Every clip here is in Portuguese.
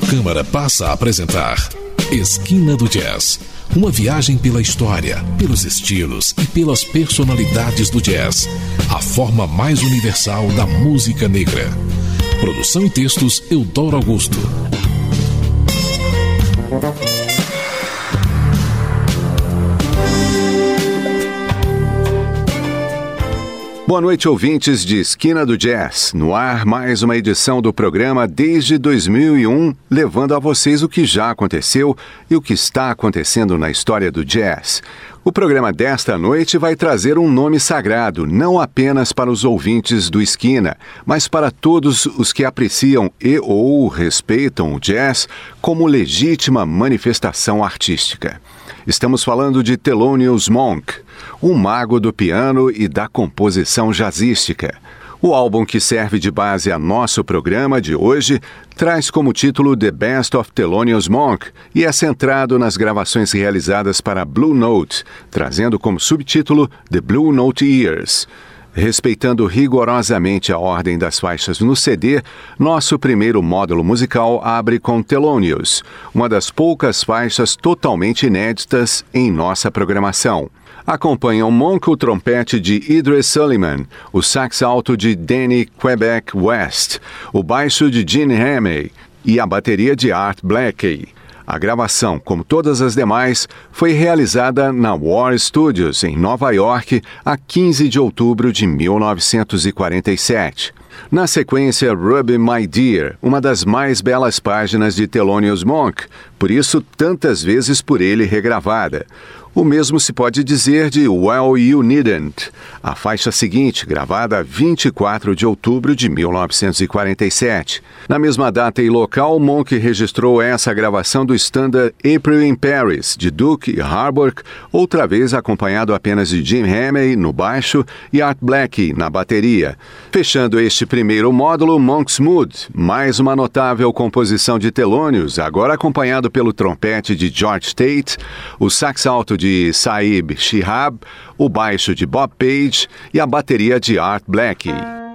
Câmara passa a apresentar Esquina do Jazz. Uma viagem pela história, pelos estilos e pelas personalidades do jazz. A forma mais universal da música negra. Produção e textos Eudoro Augusto. Boa noite, ouvintes de Esquina do Jazz. No ar, mais uma edição do programa desde 2001, levando a vocês o que já aconteceu e o que está acontecendo na história do jazz. O programa desta noite vai trazer um nome sagrado, não apenas para os ouvintes do Esquina, mas para todos os que apreciam e ou respeitam o jazz como legítima manifestação artística. Estamos falando de Thelonious Monk, um mago do piano e da composição jazzística. O álbum que serve de base a nosso programa de hoje traz como título The Best of Thelonious Monk e é centrado nas gravações realizadas para Blue Note, trazendo como subtítulo The Blue Note Years. Respeitando rigorosamente a ordem das faixas no CD, nosso primeiro módulo musical abre com Thelonious, uma das poucas faixas totalmente inéditas em nossa programação. Acompanham Monk o trompete de Idris Sullivan, o sax alto de Danny Quebec West, o baixo de Gene Hamey e a bateria de Art Blakey. A gravação, como todas as demais, foi realizada na War Studios, em Nova York, a 15 de outubro de 1947. Na sequência, Ruby My Dear, uma das mais belas páginas de Thelonious Monk, por isso tantas vezes por ele regravada. O mesmo se pode dizer de Well You Needn't, a faixa seguinte, gravada 24 de outubro de 1947. Na mesma data e local, Monk registrou essa gravação do standard April in Paris, de Duke Harburg, outra vez acompanhado apenas de Jim Hamey no baixo e Art Blakey na bateria. Fechando este primeiro módulo, Monk's Mood, mais uma notável composição de Thelonious, agora acompanhado pelo trompete de George Tate, o sax alto de de Saib Shihab, o baixo de Bob Page e a bateria de Art Blakey.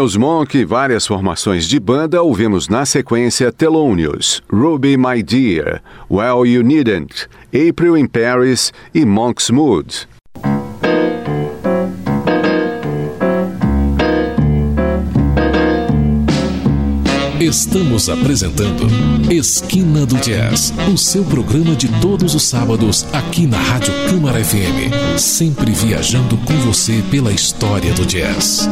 Thelonious Monk e várias formações de banda, ouvimos na sequência Thelonious, Ruby My Dear, Well You Needn't, April in Paris e Monk's Mood. Estamos apresentando Esquina do Jazz, o seu programa de todos os sábados aqui na Rádio Câmara FM, sempre viajando com você pela história do jazz.